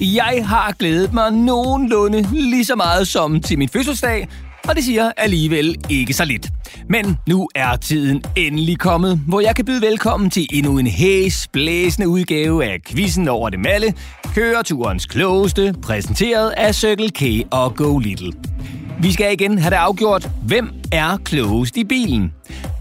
Jeg har glædet mig nogenlunde lige så meget som til min fødselsdag, og det siger alligevel ikke så lidt. Men nu er tiden endelig kommet, hvor jeg kan byde velkommen til endnu en hæs blæsende udgave af quizzen over det malle, køreturens klogeste, præsenteret af Circle K og Go Little. Vi skal igen have det afgjort, hvem er klogest i bilen?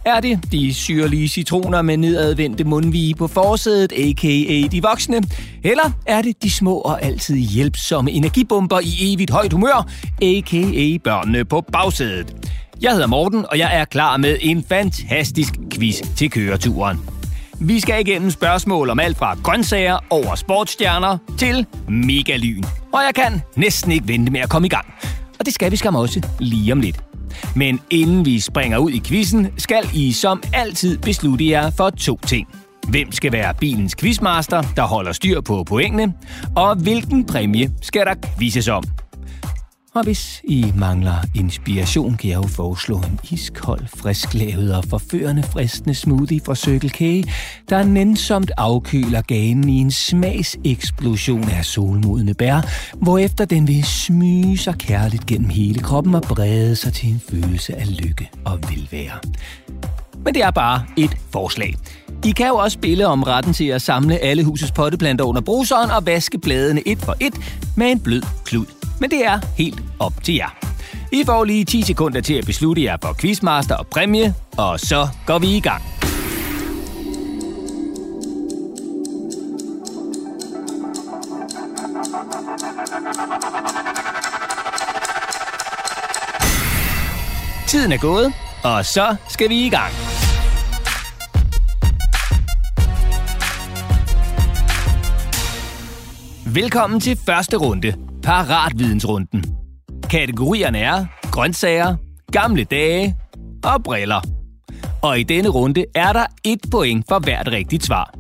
Er det de syrlige citroner med nedadvendte mundvige på forsædet, a.k.a. de voksne? Eller er det de små og altid hjælpsomme energibomber i evigt højt humør, a.k.a. børnene på bagsædet? Jeg hedder Morten, og jeg er klar med en fantastisk quiz til køreturen. Vi skal igennem spørgsmål om alt fra grøntsager over sportsstjerner til megalyn. Og jeg kan næsten ikke vente med at komme i gang. Og det skal vi skam også lige om lidt. Men inden vi springer ud i quizzen, skal I som altid beslutte jer for to ting. Hvem skal være bilens quizmaster, der holder styr på pointene? Og hvilken præmie skal der quizzes om? Og hvis I mangler inspiration, kan jeg jo foreslå en iskold, frisklavet og forførende fristende smoothie fra Circle K, der nænsomt afkøler ganen i en smagseksplosion af solmodne bær, hvorefter den vil smyge sig kærligt gennem hele kroppen og brede sig til en følelse af lykke og velvære. Men det er bare et forslag. I kan jo også spille om retten til at samle alle husets potteplanter under bruseren og vaske bladene et for et med en blød klud men det er helt op til jer. I får lige 10 sekunder til at beslutte jer for quizmaster og præmie, og så går vi i gang. Tiden er gået, og så skal vi i gang. Velkommen til første runde, Paratvidensrunden. Kategorierne er grøntsager, gamle dage og briller. Og i denne runde er der et point for hvert rigtigt svar.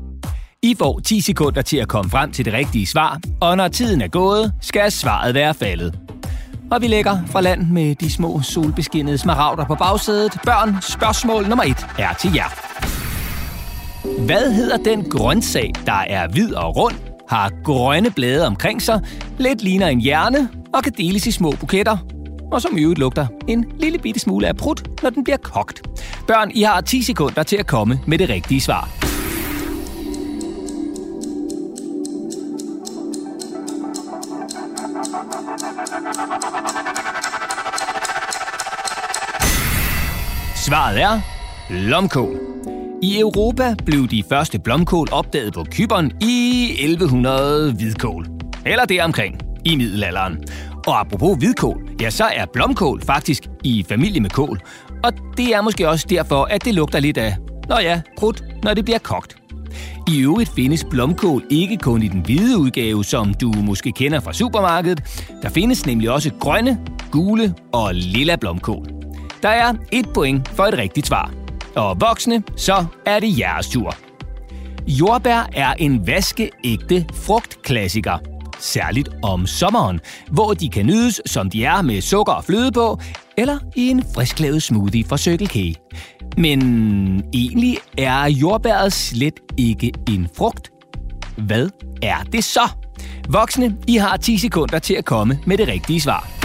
I får 10 sekunder til at komme frem til det rigtige svar, og når tiden er gået, skal svaret være faldet. Og vi lægger fra land med de små solbeskinnede smaragder på bagsædet. Børn, spørgsmål nummer et er til jer. Hvad hedder den grøntsag, der er hvid og rund, har grønne blade omkring sig, lidt ligner en hjerne og kan deles i små buketter, og som i øvrigt lugter en lille bitte smule af prut, når den bliver kogt. Børn, I har 10 sekunder til at komme med det rigtige svar. Svaret er lomkål. I Europa blev de første blomkål opdaget på Kyberen i 1100 hvidkål. Eller deromkring i middelalderen. Og apropos hvidkål, ja, så er blomkål faktisk i familie med kål. Og det er måske også derfor, at det lugter lidt af, nå ja, krudt, når det bliver kogt. I øvrigt findes blomkål ikke kun i den hvide udgave, som du måske kender fra supermarkedet. Der findes nemlig også grønne, gule og lilla blomkål. Der er et point for et rigtigt svar. Og voksne, så er det jeres tur. Jordbær er en vaskeægte frugtklassiker. Særligt om sommeren, hvor de kan nydes, som de er med sukker og fløde på, eller i en frisklavet smoothie fra Circle K. Men egentlig er jordbæret slet ikke en frugt. Hvad er det så? Voksne, I har 10 sekunder til at komme med det rigtige svar.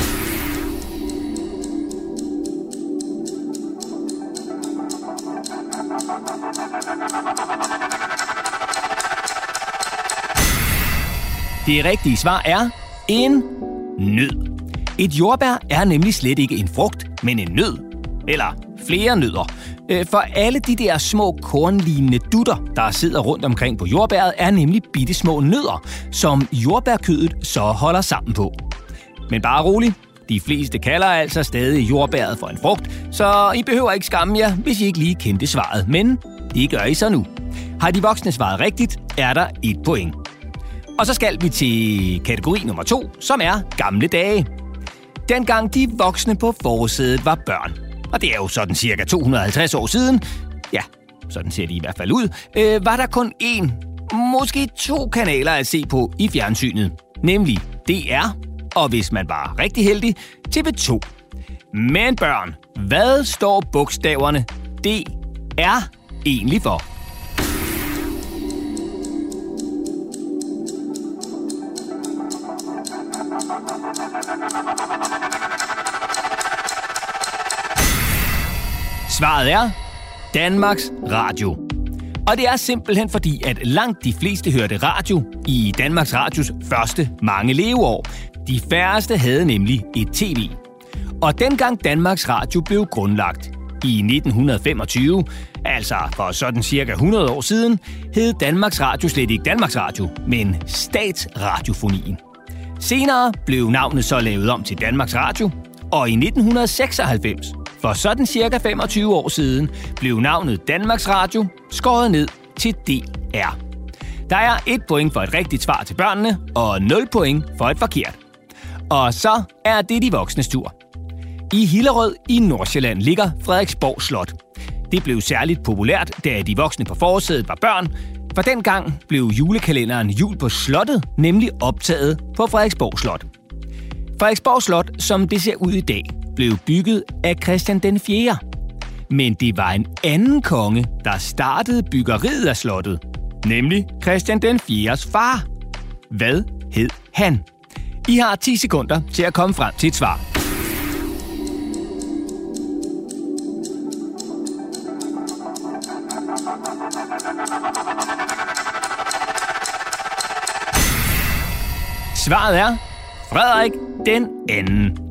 Det rigtige svar er en nød. Et jordbær er nemlig slet ikke en frugt, men en nød. Eller flere nødder. Øh, for alle de der små kornlignende dutter, der sidder rundt omkring på jordbæret, er nemlig bitte små nødder, som jordbærkødet så holder sammen på. Men bare rolig, de fleste kalder altså stadig jordbæret for en frugt, så I behøver ikke skamme jer, hvis I ikke lige kendte svaret. Men det gør I så nu. Har de voksne svaret rigtigt, er der et point. Og så skal vi til kategori nummer to, som er gamle dage. Dengang de voksne på forsædet var børn. Og det er jo sådan cirka 250 år siden. Ja, sådan ser de i hvert fald ud. Øh, var der kun én, måske to kanaler at se på i fjernsynet. Nemlig DR, og hvis man var rigtig heldig, TV2. Men børn, hvad står bogstaverne DR egentlig for? Svaret er Danmarks Radio. Og det er simpelthen fordi, at langt de fleste hørte radio i Danmarks Radios første mange leveår. De færreste havde nemlig et tv. Og dengang Danmarks Radio blev grundlagt i 1925, altså for sådan cirka 100 år siden, hed Danmarks Radio slet ikke Danmarks Radio, men Statsradiofonien. Senere blev navnet så lavet om til Danmarks Radio, og i 1996, for sådan cirka 25 år siden, blev navnet Danmarks Radio skåret ned til DR. Der er et point for et rigtigt svar til børnene, og 0 point for et forkert. Og så er det de voksnes tur. I Hillerød i Nordsjælland ligger Frederiksborg Slot. Det blev særligt populært, da de voksne på forsædet var børn, for dengang blev julekalenderen Jul på Slottet nemlig optaget på Frederiksborg Slot. Frederiksborg Slot, som det ser ud i dag, blev bygget af Christian den 4. Men det var en anden konge, der startede byggeriet af slottet, nemlig Christian den 4's far. Hvad hed han? I har 10 sekunder til at komme frem til et svar. Svaret er Frederik den anden.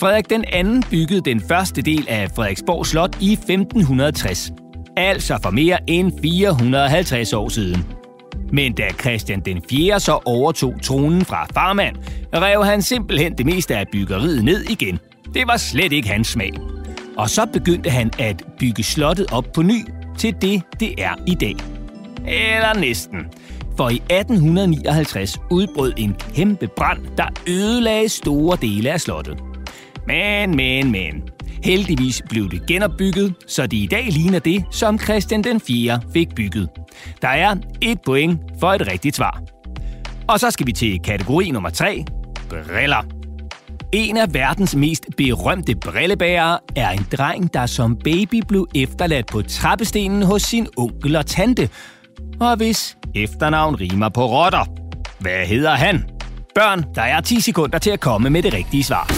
Frederik den anden byggede den første del af Frederiksborg Slot i 1560. Altså for mere end 450 år siden. Men da Christian den 4. så overtog tronen fra farmand, rev han simpelthen det meste af byggeriet ned igen. Det var slet ikke hans smag. Og så begyndte han at bygge slottet op på ny til det, det er i dag. Eller næsten. For i 1859 udbrød en kæmpe brand, der ødelagde store dele af slottet. Men, men, men. Heldigvis blev det genopbygget, så det i dag ligner det, som Christian den 4. fik bygget. Der er et point for et rigtigt svar. Og så skal vi til kategori nummer 3. Briller. En af verdens mest berømte brillebærere er en dreng, der som baby blev efterladt på trappestenen hos sin onkel og tante. Og hvis efternavn rimer på rotter. Hvad hedder han? Børn, der er 10 sekunder til at komme med det rigtige svar.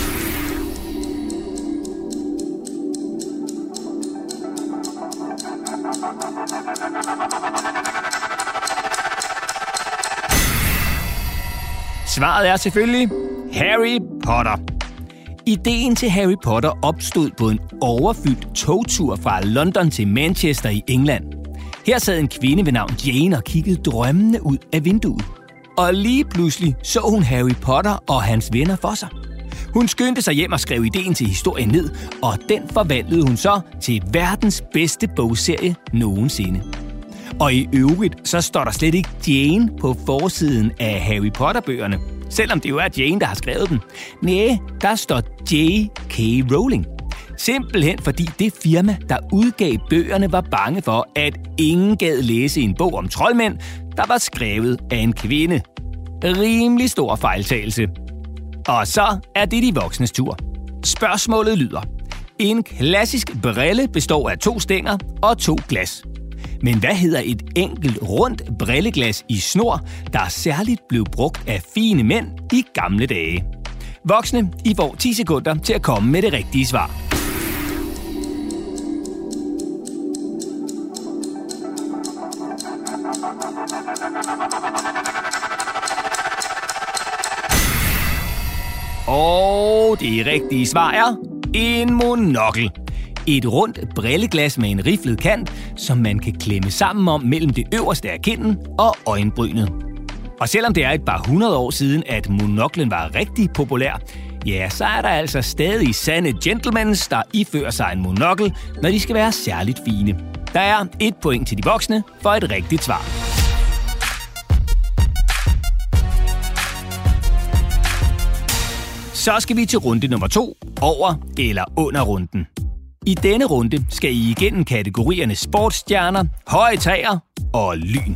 Svaret er selvfølgelig Harry Potter. Ideen til Harry Potter opstod på en overfyldt togtur fra London til Manchester i England. Her sad en kvinde ved navn Jane og kiggede drømmende ud af vinduet. Og lige pludselig så hun Harry Potter og hans venner for sig. Hun skyndte sig hjem og skrev ideen til historien ned, og den forvandlede hun så til verdens bedste bogserie nogensinde. Og i øvrigt, så står der slet ikke Jane på forsiden af Harry Potter-bøgerne, selvom det jo er Jane, der har skrevet dem. Nej, der står J.K. Rowling. Simpelthen fordi det firma, der udgav bøgerne, var bange for, at ingen gad læse en bog om troldmænd, der var skrevet af en kvinde. Rimelig stor fejltagelse. Og så er det de voksnes tur. Spørgsmålet lyder. En klassisk brille består af to stænger og to glas. Men hvad hedder et enkelt rundt brilleglas i snor, der særligt blev brugt af fine mænd i gamle dage? Voksne, I får 10 sekunder til at komme med det rigtige svar. Og det rigtige svar er en monokkel. Et rundt brilleglas med en riflet kant, som man kan klemme sammen om mellem det øverste af kinden og øjenbrynet. Og selvom det er et par hundrede år siden, at monoklen var rigtig populær, ja, så er der altså stadig sande gentlemans, der ifører sig en monokkel, når de skal være særligt fine. Der er et point til de voksne for et rigtigt svar. Så skal vi til runde nummer to, over eller under runden. I denne runde skal I igennem kategorierne sportsstjerner, høje træer og lyn.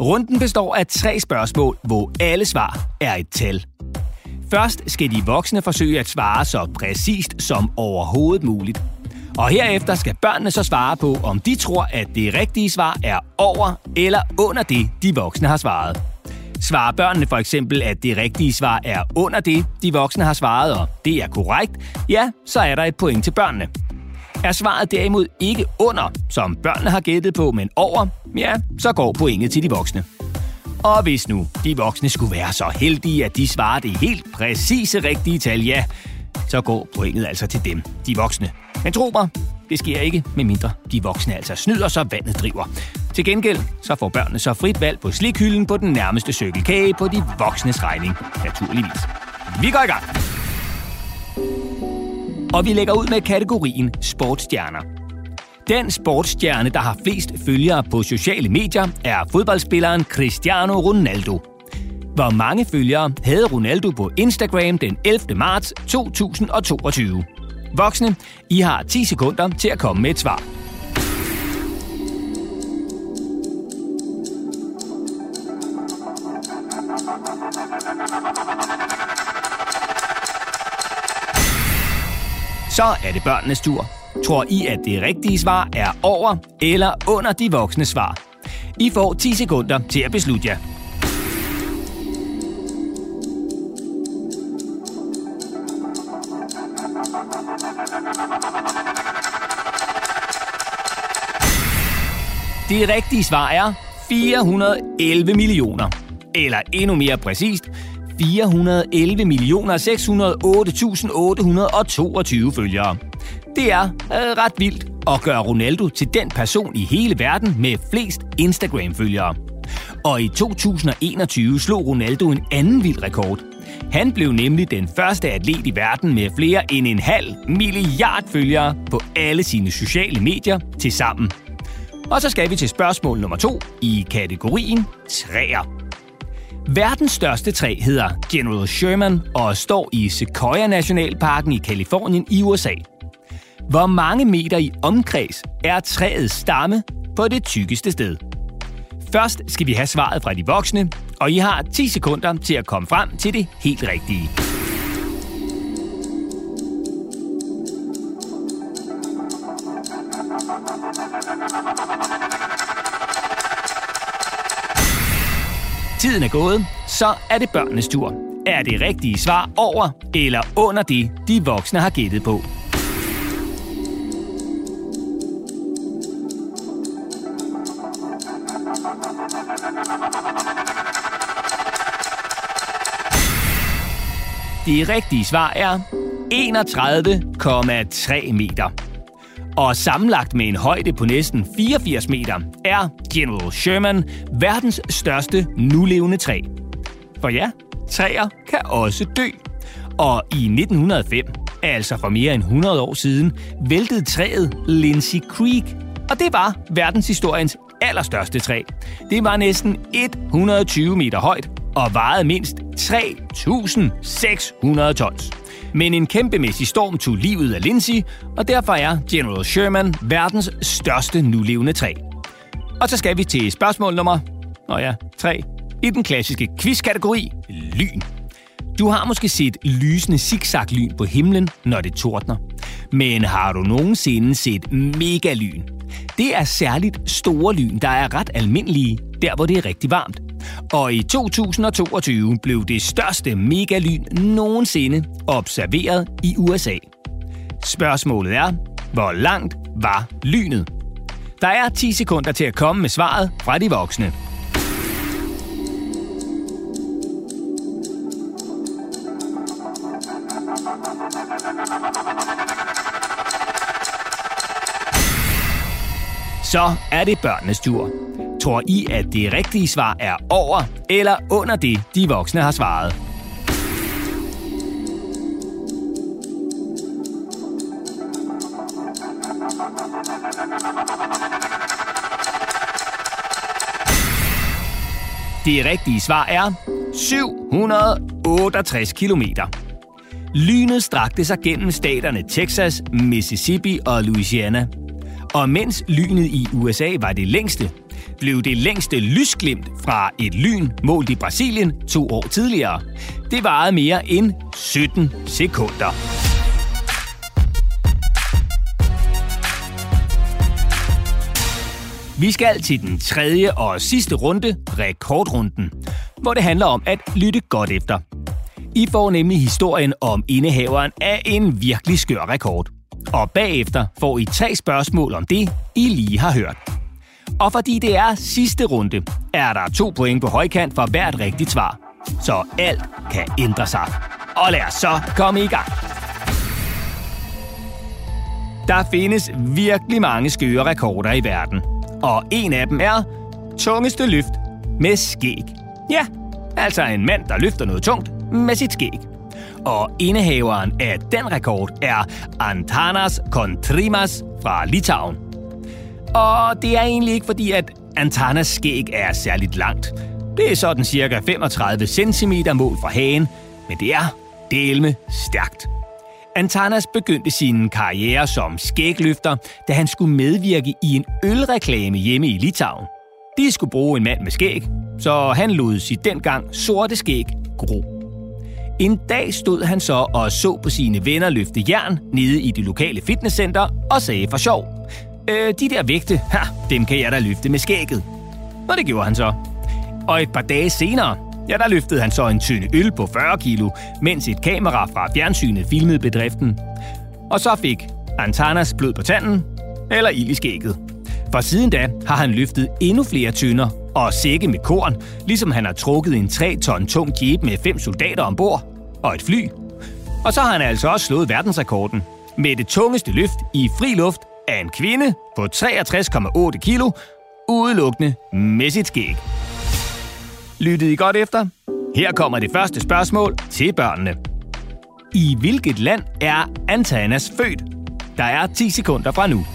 Runden består af tre spørgsmål, hvor alle svar er et tal. Først skal de voksne forsøge at svare så præcist som overhovedet muligt. Og herefter skal børnene så svare på, om de tror, at det rigtige svar er over eller under det, de voksne har svaret. Svarer børnene for eksempel, at det rigtige svar er under det, de voksne har svaret, og det er korrekt, ja, så er der et point til børnene. Er svaret derimod ikke under, som børnene har gættet på, men over, ja, så går pointet til de voksne. Og hvis nu de voksne skulle være så heldige, at de svarer det helt præcise rigtige tal, ja, så går pointet altså til dem, de voksne. Men tro mig, det sker ikke, medmindre de voksne altså snyder, så vandet driver. Til gengæld så får børnene så frit valg på slikhylden på den nærmeste cykelkage på de voksnes regning, naturligvis. Vi går i gang! Og vi lægger ud med kategorien sportsstjerner. Den sportsstjerne, der har flest følgere på sociale medier, er fodboldspilleren Cristiano Ronaldo. Hvor mange følgere havde Ronaldo på Instagram den 11. marts 2022? Voksne, I har 10 sekunder til at komme med et svar. Så er det børnenes tur. Tror I, at det rigtige svar er over eller under de voksne svar? I får 10 sekunder til at beslutte jer. Det rigtige svar er 411 millioner. Eller endnu mere præcist, 411.608.822 følgere. Det er øh, ret vildt at gøre Ronaldo til den person i hele verden med flest Instagram-følgere. Og i 2021 slog Ronaldo en anden vild rekord. Han blev nemlig den første atlet i verden med flere end en halv milliard følgere på alle sine sociale medier til sammen. Og så skal vi til spørgsmål nummer to i kategorien træer. Verdens største træ hedder General Sherman og står i Sequoia Nationalparken i Kalifornien i USA. Hvor mange meter i omkreds er træets stamme på det tykkeste sted? Først skal vi have svaret fra de voksne, og I har 10 sekunder til at komme frem til det helt rigtige. Tiden er gået, så er det børnenes tur. Er det rigtige svar over eller under det, de voksne har gættet på? Det rigtige svar er 31,3 meter. Og sammenlagt med en højde på næsten 84 meter er General Sherman verdens største nulevende træ. For ja, træer kan også dø. Og i 1905, altså for mere end 100 år siden, væltede træet Lindsay Creek. Og det var verdenshistoriens allerstørste træ. Det var næsten 120 meter højt og vejede mindst 3.600 tons. Men en kæmpemæssig storm tog livet af Lindsay, og derfor er General Sherman verdens største nulevende træ. Og så skal vi til spørgsmål nummer Nå ja, 3. I den klassiske quizkategori, lyn. Du har måske set lysende zigzag-lyn på himlen, når det tordner. Men har du nogensinde set megalyn? Det er særligt store lyn, der er ret almindelige, der hvor det er rigtig varmt. Og i 2022 blev det største megalyn nogensinde observeret i USA. Spørgsmålet er, hvor langt var lynet? Der er 10 sekunder til at komme med svaret fra de voksne. Så er det børnenes tur. Tror I, at det rigtige svar er over eller under det, de voksne har svaret? Det rigtige svar er 768 km. Lynet strakte sig gennem staterne Texas, Mississippi og Louisiana. Og mens lynet i USA var det længste, blev det længste lysglimt fra et lyn målt i Brasilien to år tidligere. Det varede mere end 17 sekunder. Vi skal til den tredje og sidste runde, rekordrunden, hvor det handler om at lytte godt efter. I får nemlig historien om indehaveren af en virkelig skør rekord. Og bagefter får I tre spørgsmål om det, I lige har hørt. Og fordi det er sidste runde, er der to point på højkant for hvert rigtigt svar. Så alt kan ændre sig. Og lad os så komme i gang. Der findes virkelig mange skøre rekorder i verden. Og en af dem er tungeste løft med skæg. Ja, altså en mand, der løfter noget tungt med sit skæg. Og indehaveren af den rekord er Antanas Kontrimas fra Litauen. Og det er egentlig ikke fordi, at Antanas skæg er særligt langt. Det er sådan cirka 35 cm mål fra hagen, men det er delme stærkt. Antanas begyndte sin karriere som skægløfter, da han skulle medvirke i en ølreklame hjemme i Litauen. De skulle bruge en mand med skæg, så han lod sit dengang sorte skæg gro. En dag stod han så og så på sine venner løfte jern nede i det lokale fitnesscenter og sagde for sjov. Øh, de der vægte, ha, dem kan jeg da løfte med skægget. Og det gjorde han så. Og et par dage senere, ja, der løftede han så en tynde øl på 40 kilo, mens et kamera fra fjernsynet filmede bedriften. Og så fik Antanas blod på tanden, eller ild i skægget. For siden da har han løftet endnu flere tynder og sække med korn, ligesom han har trukket en 3 ton tung jeep med fem soldater ombord og et fly. Og så har han altså også slået verdensrekorden med det tungeste løft i fri luft af en kvinde på 63,8 kilo, udelukkende med sit skæg. Lyttede I godt efter? Her kommer det første spørgsmål til børnene. I hvilket land er Antanas født? Der er 10 sekunder fra nu.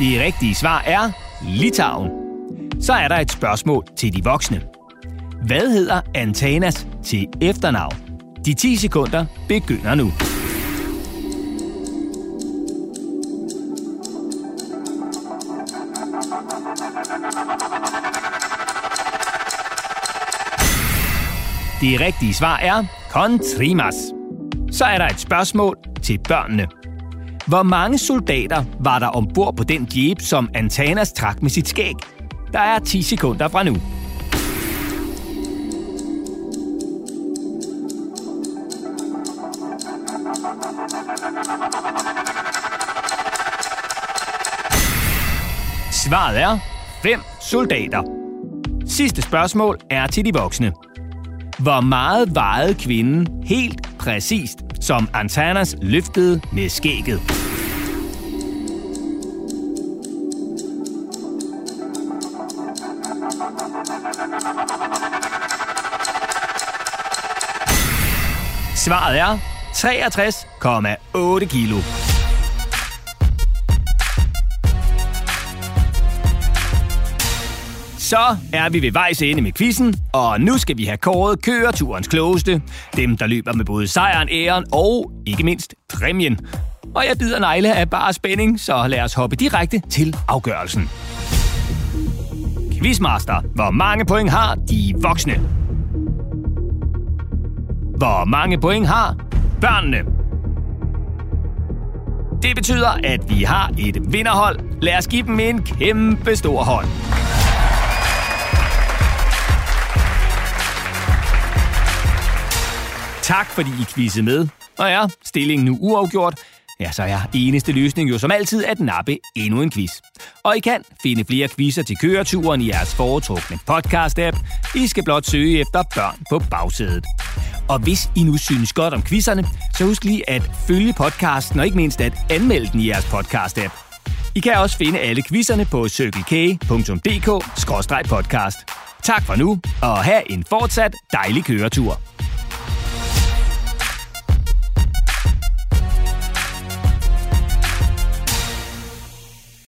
Det rigtige svar er Litauen. Så er der et spørgsmål til de voksne. Hvad hedder Antanas til efternavn? De 10 sekunder begynder nu. Det rigtige svar er Kontrimas. Så er der et spørgsmål til børnene. Hvor mange soldater var der ombord på den jeep, som Antanas trak med sit skæg? Der er 10 sekunder fra nu. Svaret er 5 soldater. Sidste spørgsmål er til de voksne. Hvor meget vejede kvinden helt præcist, som Antanas løftede med skægget? Svaret er 63,8 kilo. Så er vi ved vejs ende med quizzen, og nu skal vi have kåret køreturens klogeste. Dem, der løber med både sejren, æren og ikke mindst præmien. Og jeg bider negle af bare spænding, så lad os hoppe direkte til afgørelsen. Quizmaster, hvor mange point har de voksne? Hvor mange point har børnene? Det betyder, at vi har et vinderhold. Lad os give dem en kæmpe stor hånd. Tak fordi I quizzede med. Og ja, stillingen nu uafgjort, ja, så er eneste løsning jo som altid at nappe endnu en quiz. Og I kan finde flere quizzer til køreturen i jeres foretrukne podcast-app. I skal blot søge efter børn på bagsædet. Og hvis I nu synes godt om quizzerne, så husk lige at følge podcasten og ikke mindst at anmelde den i jeres podcast-app. I kan også finde alle quizzerne på cykelkage.dk-podcast. Tak for nu, og have en fortsat dejlig køretur.